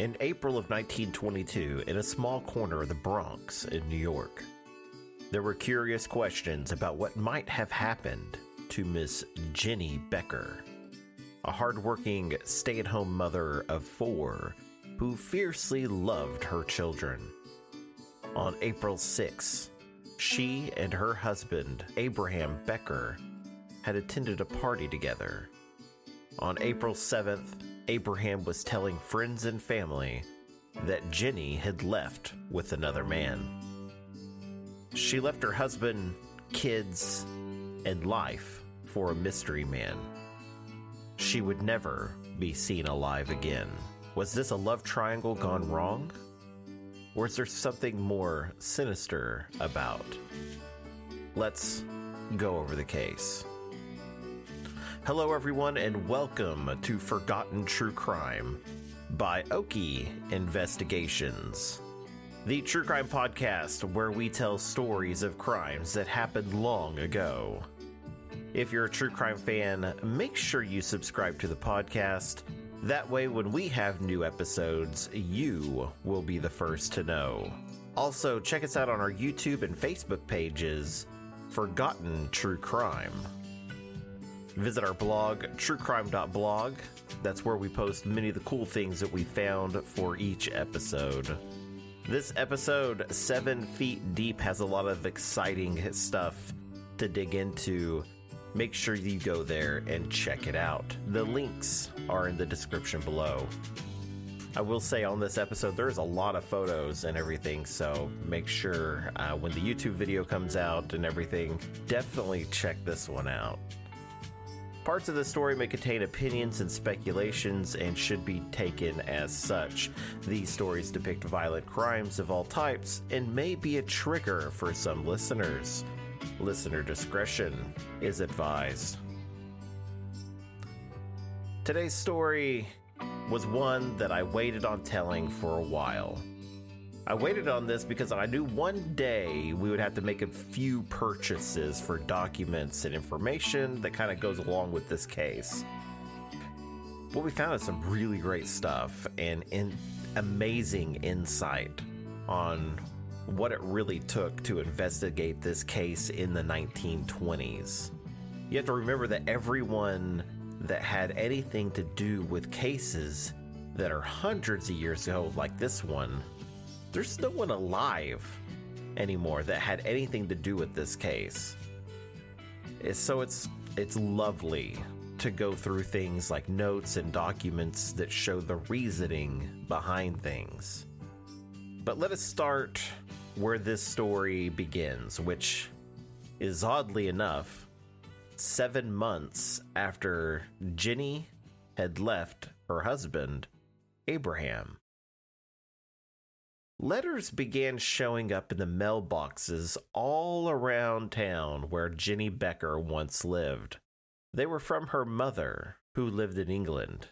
In April of 1922, in a small corner of the Bronx in New York, there were curious questions about what might have happened to Miss Jenny Becker, a hardworking stay at home mother of four who fiercely loved her children. On April 6, she and her husband, Abraham Becker, had attended a party together. On April 7th, Abraham was telling friends and family that Jenny had left with another man. She left her husband, kids, and life for a mystery man. She would never be seen alive again. Was this a love triangle gone wrong? Or is there something more sinister about? Let's go over the case. Hello, everyone, and welcome to Forgotten True Crime by Oki Investigations, the true crime podcast where we tell stories of crimes that happened long ago. If you're a true crime fan, make sure you subscribe to the podcast. That way, when we have new episodes, you will be the first to know. Also, check us out on our YouTube and Facebook pages, Forgotten True Crime. Visit our blog, truecrime.blog. That's where we post many of the cool things that we found for each episode. This episode, Seven Feet Deep, has a lot of exciting stuff to dig into. Make sure you go there and check it out. The links are in the description below. I will say on this episode, there's a lot of photos and everything, so make sure uh, when the YouTube video comes out and everything, definitely check this one out. Parts of the story may contain opinions and speculations and should be taken as such. These stories depict violent crimes of all types and may be a trigger for some listeners. Listener discretion is advised. Today's story was one that I waited on telling for a while. I waited on this because I knew one day we would have to make a few purchases for documents and information that kind of goes along with this case. What we found is some really great stuff and in amazing insight on what it really took to investigate this case in the 1920s. You have to remember that everyone that had anything to do with cases that are hundreds of years ago, like this one, there's no one alive anymore that had anything to do with this case. So it's it's lovely to go through things like notes and documents that show the reasoning behind things. But let us start where this story begins, which is oddly enough seven months after Jenny had left her husband, Abraham. Letters began showing up in the mailboxes all around town where Jenny Becker once lived. They were from her mother, who lived in England.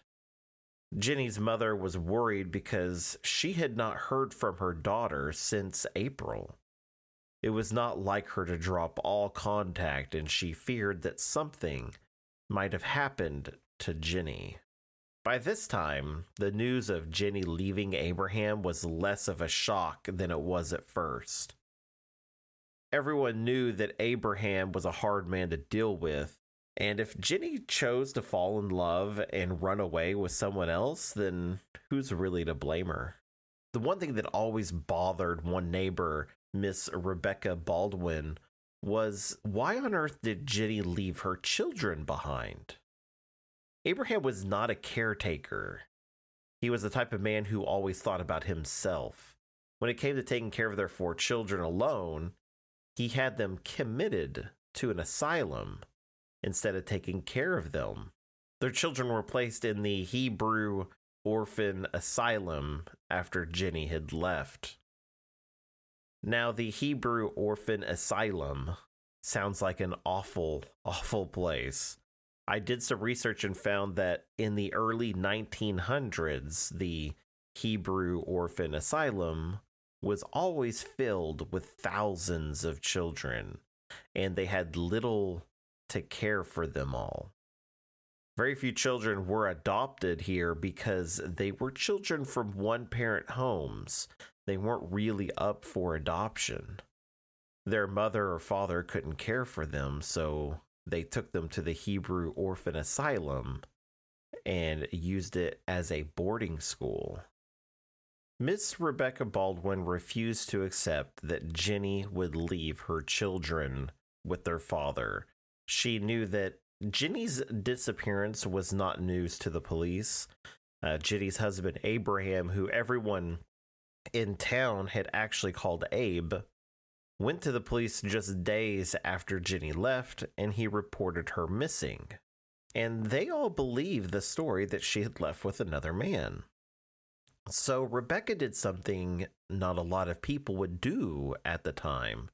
Jenny's mother was worried because she had not heard from her daughter since April. It was not like her to drop all contact, and she feared that something might have happened to Jenny. By this time, the news of Jenny leaving Abraham was less of a shock than it was at first. Everyone knew that Abraham was a hard man to deal with, and if Jenny chose to fall in love and run away with someone else, then who's really to blame her? The one thing that always bothered one neighbor, Miss Rebecca Baldwin, was why on earth did Jenny leave her children behind? Abraham was not a caretaker. He was the type of man who always thought about himself. When it came to taking care of their four children alone, he had them committed to an asylum instead of taking care of them. Their children were placed in the Hebrew orphan asylum after Jenny had left. Now, the Hebrew orphan asylum sounds like an awful, awful place. I did some research and found that in the early 1900s, the Hebrew orphan asylum was always filled with thousands of children, and they had little to care for them all. Very few children were adopted here because they were children from one parent homes. They weren't really up for adoption. Their mother or father couldn't care for them, so they took them to the Hebrew Orphan Asylum and used it as a boarding school. Miss Rebecca Baldwin refused to accept that Jenny would leave her children with their father. She knew that Jenny's disappearance was not news to the police. Uh, Jenny's husband, Abraham, who everyone in town had actually called Abe, went to the police just days after Jenny left and he reported her missing. And they all believed the story that she had left with another man. So Rebecca did something not a lot of people would do at the time.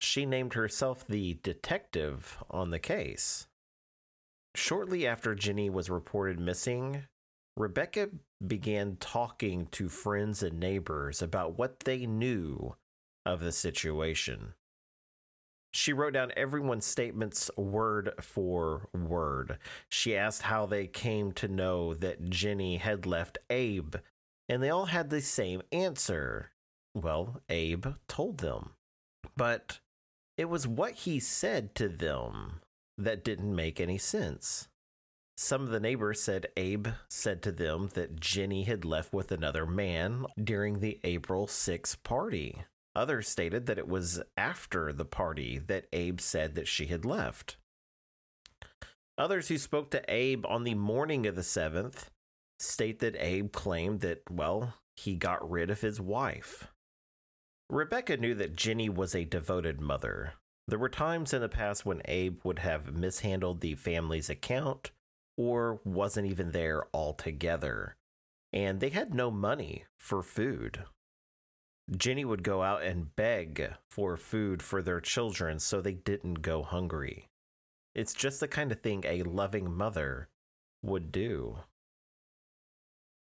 She named herself the detective on the case. Shortly after Jenny was reported missing, Rebecca began talking to friends and neighbors about what they knew of the situation. She wrote down everyone's statements word for word. She asked how they came to know that Jenny had left Abe, and they all had the same answer. Well, Abe told them. But it was what he said to them that didn't make any sense. Some of the neighbors said Abe said to them that Jenny had left with another man during the April 6 party. Others stated that it was after the party that Abe said that she had left. Others who spoke to Abe on the morning of the 7th state that Abe claimed that, well, he got rid of his wife. Rebecca knew that Jenny was a devoted mother, there were times in the past when Abe would have mishandled the family's account or wasn't even there altogether, and they had no money for food. Jenny would go out and beg for food for their children so they didn't go hungry. It's just the kind of thing a loving mother would do.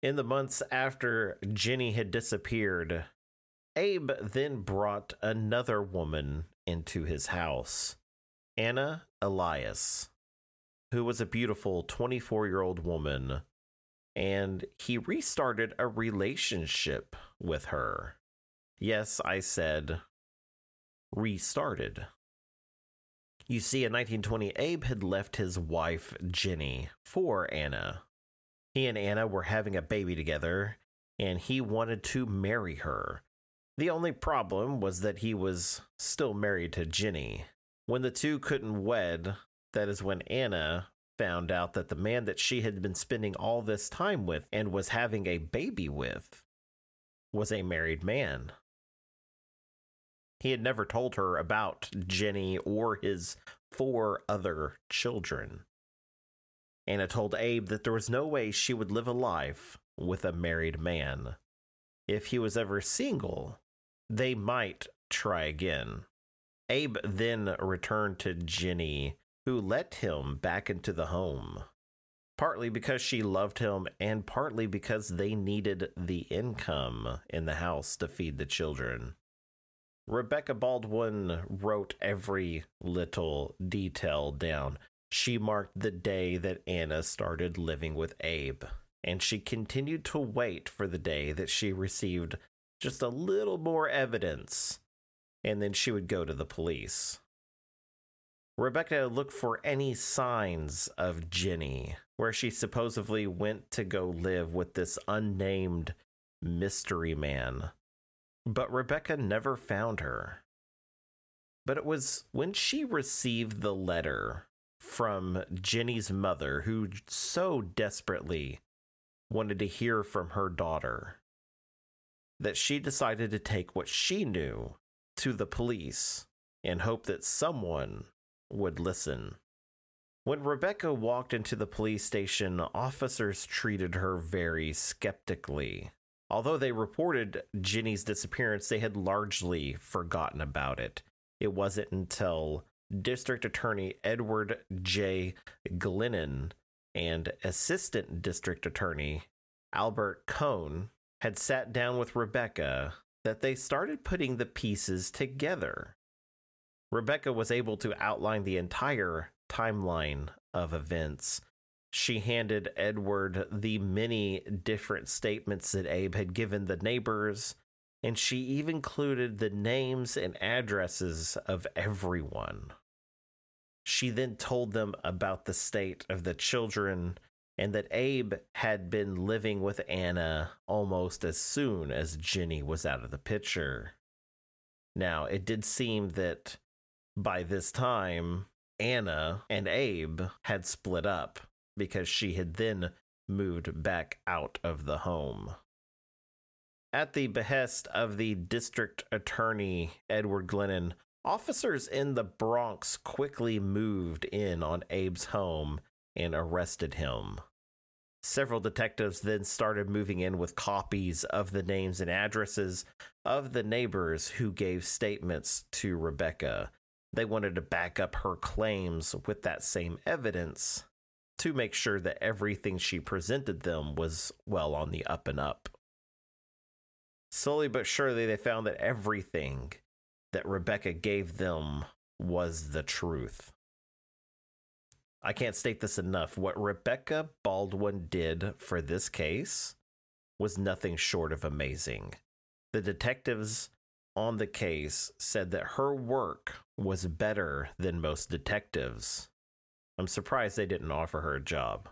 In the months after Jenny had disappeared, Abe then brought another woman into his house, Anna Elias, who was a beautiful 24 year old woman, and he restarted a relationship with her. Yes, I said restarted. You see, in 1920, Abe had left his wife, Jenny, for Anna. He and Anna were having a baby together, and he wanted to marry her. The only problem was that he was still married to Jenny. When the two couldn't wed, that is when Anna found out that the man that she had been spending all this time with and was having a baby with was a married man. He had never told her about Jenny or his four other children. Anna told Abe that there was no way she would live a life with a married man. If he was ever single, they might try again. Abe then returned to Jenny, who let him back into the home, partly because she loved him and partly because they needed the income in the house to feed the children. Rebecca Baldwin wrote every little detail down. She marked the day that Anna started living with Abe, and she continued to wait for the day that she received just a little more evidence, and then she would go to the police. Rebecca looked for any signs of Jenny, where she supposedly went to go live with this unnamed mystery man. But Rebecca never found her. But it was when she received the letter from Jenny's mother, who so desperately wanted to hear from her daughter, that she decided to take what she knew to the police and hope that someone would listen. When Rebecca walked into the police station, officers treated her very skeptically. Although they reported Ginny's disappearance, they had largely forgotten about it. It wasn't until District Attorney Edward J. Glennon and Assistant District Attorney Albert Cohn had sat down with Rebecca that they started putting the pieces together. Rebecca was able to outline the entire timeline of events. She handed Edward the many different statements that Abe had given the neighbors, and she even included the names and addresses of everyone. She then told them about the state of the children and that Abe had been living with Anna almost as soon as Ginny was out of the picture. Now, it did seem that by this time, Anna and Abe had split up because she had then moved back out of the home. At the behest of the district attorney, Edward Glennon, officers in the Bronx quickly moved in on Abe's home and arrested him. Several detectives then started moving in with copies of the names and addresses of the neighbors who gave statements to Rebecca. They wanted to back up her claims with that same evidence to make sure that everything she presented them was well on the up and up. Slowly but surely, they found that everything that Rebecca gave them was the truth. I can't state this enough. What Rebecca Baldwin did for this case was nothing short of amazing. The detectives on the case said that her work was better than most detectives. I'm surprised they didn't offer her a job.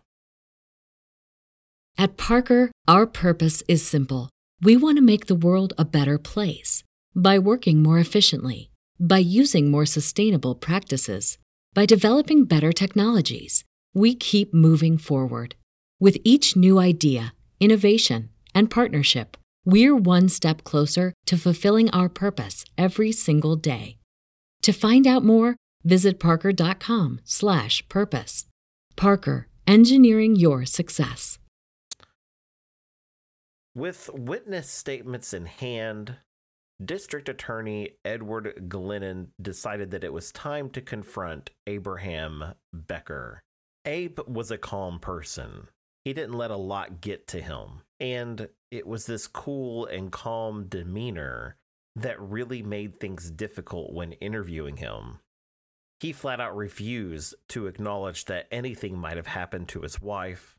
At Parker, our purpose is simple. We want to make the world a better place by working more efficiently, by using more sustainable practices by developing better technologies, we keep moving forward. With each new idea, innovation, and partnership, we're one step closer to fulfilling our purpose every single day. To find out more, visit parker.com slash purpose. Parker, engineering your success. With witness statements in hand, District Attorney Edward Glennon decided that it was time to confront Abraham Becker. Abe was a calm person. He didn't let a lot get to him. And it was this cool and calm demeanor that really made things difficult when interviewing him. He flat out refused to acknowledge that anything might have happened to his wife.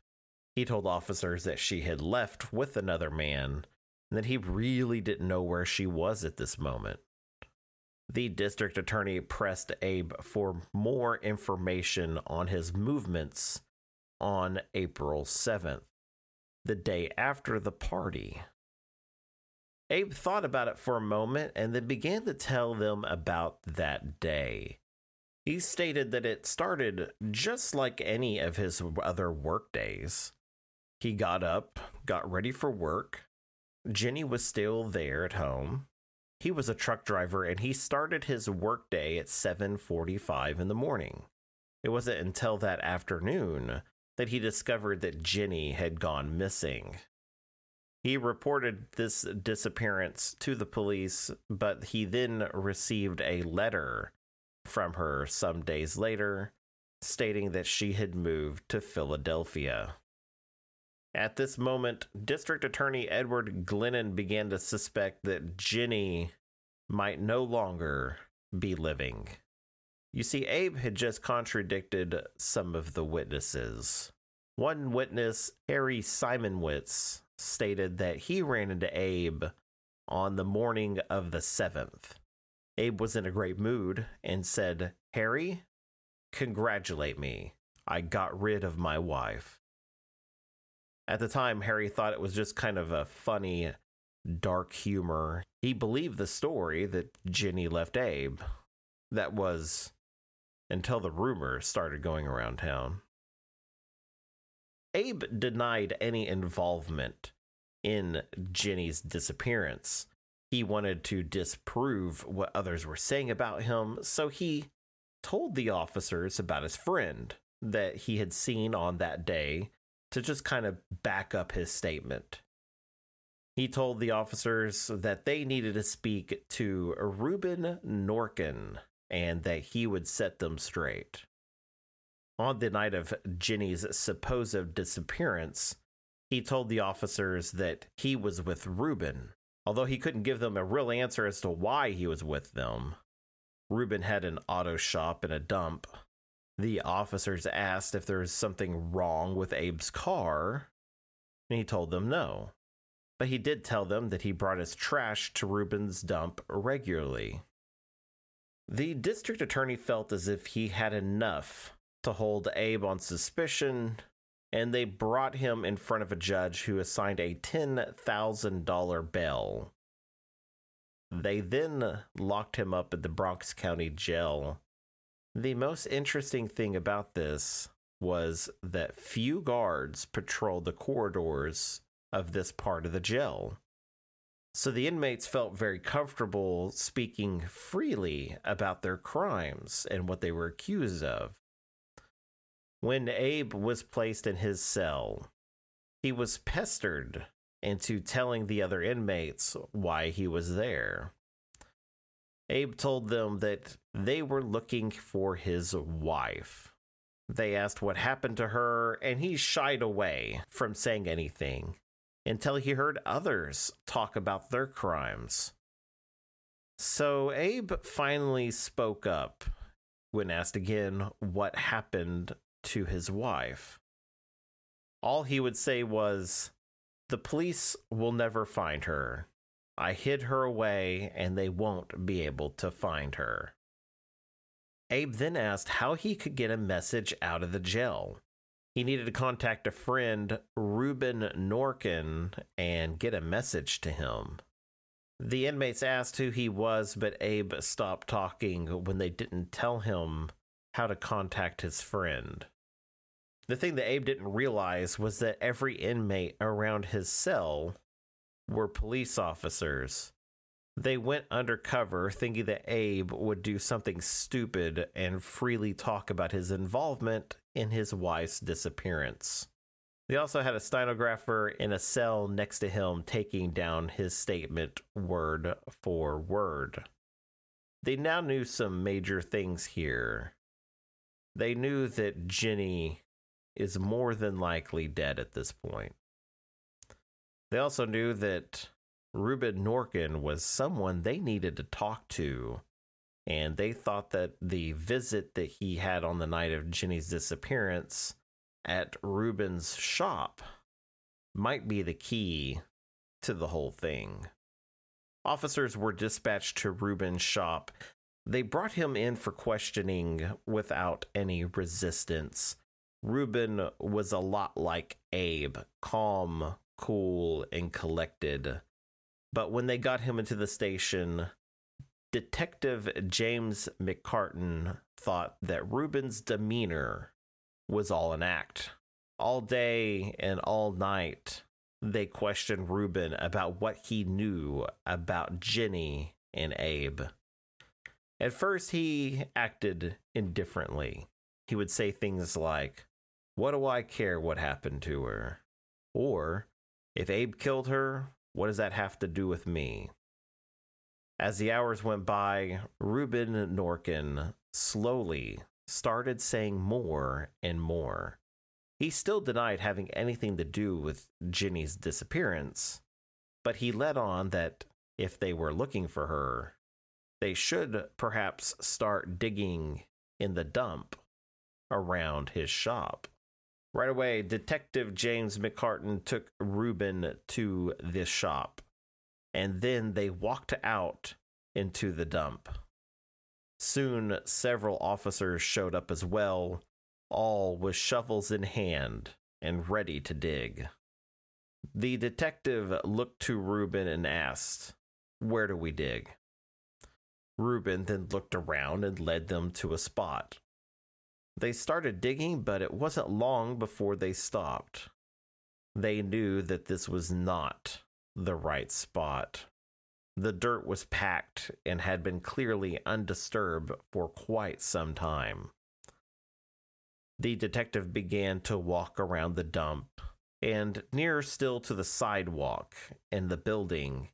He told officers that she had left with another man and that he really didn't know where she was at this moment. The district attorney pressed Abe for more information on his movements on April 7th, the day after the party. Abe thought about it for a moment and then began to tell them about that day. He stated that it started just like any of his other work days. He got up, got ready for work, Jenny was still there at home. He was a truck driver and he started his workday at 7:45 in the morning. It wasn't until that afternoon that he discovered that Jenny had gone missing. He reported this disappearance to the police, but he then received a letter from her some days later stating that she had moved to Philadelphia. At this moment, District Attorney Edward Glennon began to suspect that Ginny might no longer be living. You see, Abe had just contradicted some of the witnesses. One witness, Harry Simonwitz, stated that he ran into Abe on the morning of the 7th. Abe was in a great mood and said, Harry, congratulate me. I got rid of my wife. At the time, Harry thought it was just kind of a funny, dark humor. He believed the story that Ginny left Abe. That was until the rumor started going around town. Abe denied any involvement in Ginny's disappearance. He wanted to disprove what others were saying about him, so he told the officers about his friend, that he had seen on that day to just kind of back up his statement. He told the officers that they needed to speak to Reuben Norkin and that he would set them straight. On the night of Jenny's supposed disappearance, he told the officers that he was with Reuben, although he couldn't give them a real answer as to why he was with them. Reuben had an auto shop and a dump. The officers asked if there was something wrong with Abe's car, and he told them no. But he did tell them that he brought his trash to Reuben's dump regularly. The district attorney felt as if he had enough to hold Abe on suspicion, and they brought him in front of a judge who assigned a $10,000 bail. They then locked him up at the Bronx County Jail. The most interesting thing about this was that few guards patrolled the corridors of this part of the jail. So the inmates felt very comfortable speaking freely about their crimes and what they were accused of. When Abe was placed in his cell, he was pestered into telling the other inmates why he was there. Abe told them that they were looking for his wife. They asked what happened to her, and he shied away from saying anything until he heard others talk about their crimes. So Abe finally spoke up when asked again what happened to his wife. All he would say was, The police will never find her. I hid her away, and they won't be able to find her. Abe then asked how he could get a message out of the jail. He needed to contact a friend, Reuben Norkin, and get a message to him. The inmates asked who he was, but Abe stopped talking when they didn't tell him how to contact his friend. The thing that Abe didn't realize was that every inmate around his cell were police officers. They went undercover thinking that Abe would do something stupid and freely talk about his involvement in his wife's disappearance. They also had a stenographer in a cell next to him taking down his statement word for word. They now knew some major things here. They knew that Jenny is more than likely dead at this point. They also knew that Reuben Norkin was someone they needed to talk to, and they thought that the visit that he had on the night of Jenny's disappearance at Reuben's shop might be the key to the whole thing. Officers were dispatched to Reuben's shop. They brought him in for questioning without any resistance. Reuben was a lot like Abe, calm, cool, and collected. But when they got him into the station, Detective James McCartan thought that Reuben's demeanor was all an act. All day and all night, they questioned Reuben about what he knew about Jenny and Abe. At first, he acted indifferently. He would say things like, What do I care what happened to her? Or, if Abe killed her, what does that have to do with me? As the hours went by, Reuben Norkin slowly started saying more and more. He still denied having anything to do with Jenny's disappearance, but he let on that if they were looking for her, they should perhaps start digging in the dump around his shop. Right away, Detective James McCartan took Reuben to this shop, and then they walked out into the dump. Soon, several officers showed up as well, all with shovels in hand and ready to dig. The detective looked to Reuben and asked, Where do we dig? Reuben then looked around and led them to a spot. They started digging, but it wasn't long before they stopped. They knew that this was not the right spot. The dirt was packed and had been clearly undisturbed for quite some time. The detective began to walk around the dump, and nearer still to the sidewalk and the building,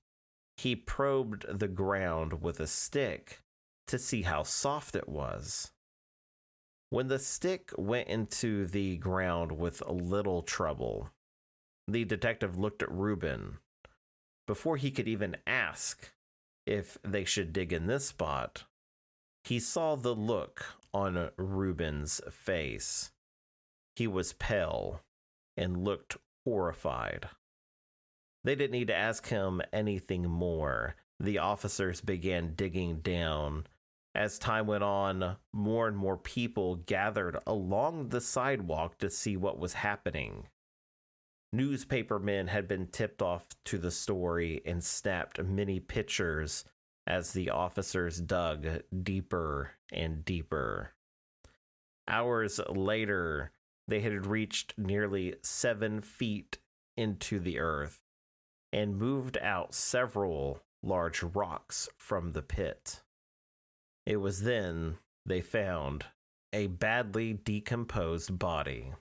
he probed the ground with a stick to see how soft it was. When the stick went into the ground with a little trouble, the detective looked at Reuben. Before he could even ask if they should dig in this spot, he saw the look on Reuben's face. He was pale and looked horrified. They didn't need to ask him anything more. The officers began digging down. As time went on, more and more people gathered along the sidewalk to see what was happening. Newspapermen had been tipped off to the story and snapped many pictures as the officers dug deeper and deeper. Hours later, they had reached nearly seven feet into the earth and moved out several large rocks from the pit. It was then they found a badly decomposed body.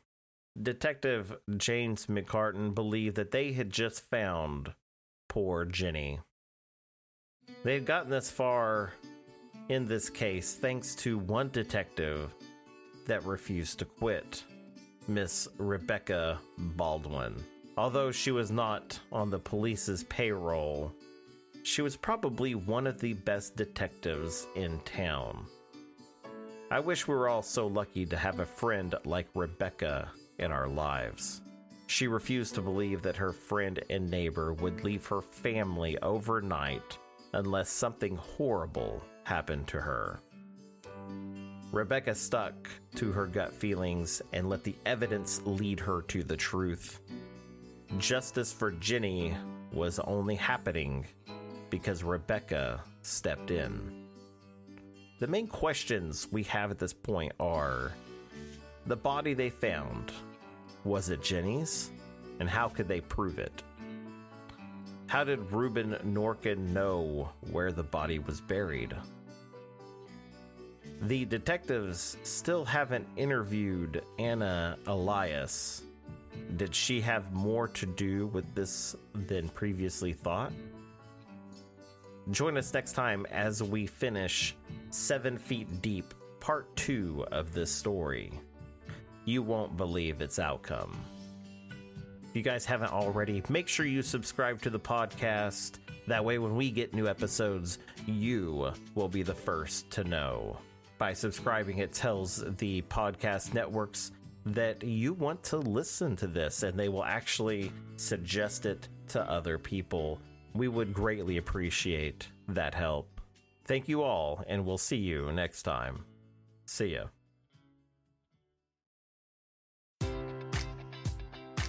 Detective James McCartan believed that they had just found poor Jenny. They had gotten this far in this case thanks to one detective that refused to quit, Miss Rebecca Baldwin. Although she was not on the police's payroll, she was probably one of the best detectives in town. I wish we were all so lucky to have a friend like Rebecca in our lives. She refused to believe that her friend and neighbor would leave her family overnight unless something horrible happened to her. Rebecca stuck to her gut feelings and let the evidence lead her to the truth. Justice for Jenny was only happening because Rebecca stepped in. The main questions we have at this point are the body they found, was it Jenny's? And how could they prove it? How did Reuben Norkin know where the body was buried? The detectives still haven't interviewed Anna Elias. Did she have more to do with this than previously thought? Join us next time as we finish Seven Feet Deep, Part 2 of this story. You won't believe its outcome If you guys haven't already, make sure you subscribe to the podcast. That way, when we get new episodes, you will be the first to know. By subscribing, it tells the podcast networks that you want to listen to this and they will actually suggest it to other people. We would greatly appreciate that help. Thank you all, and we'll see you next time. See ya.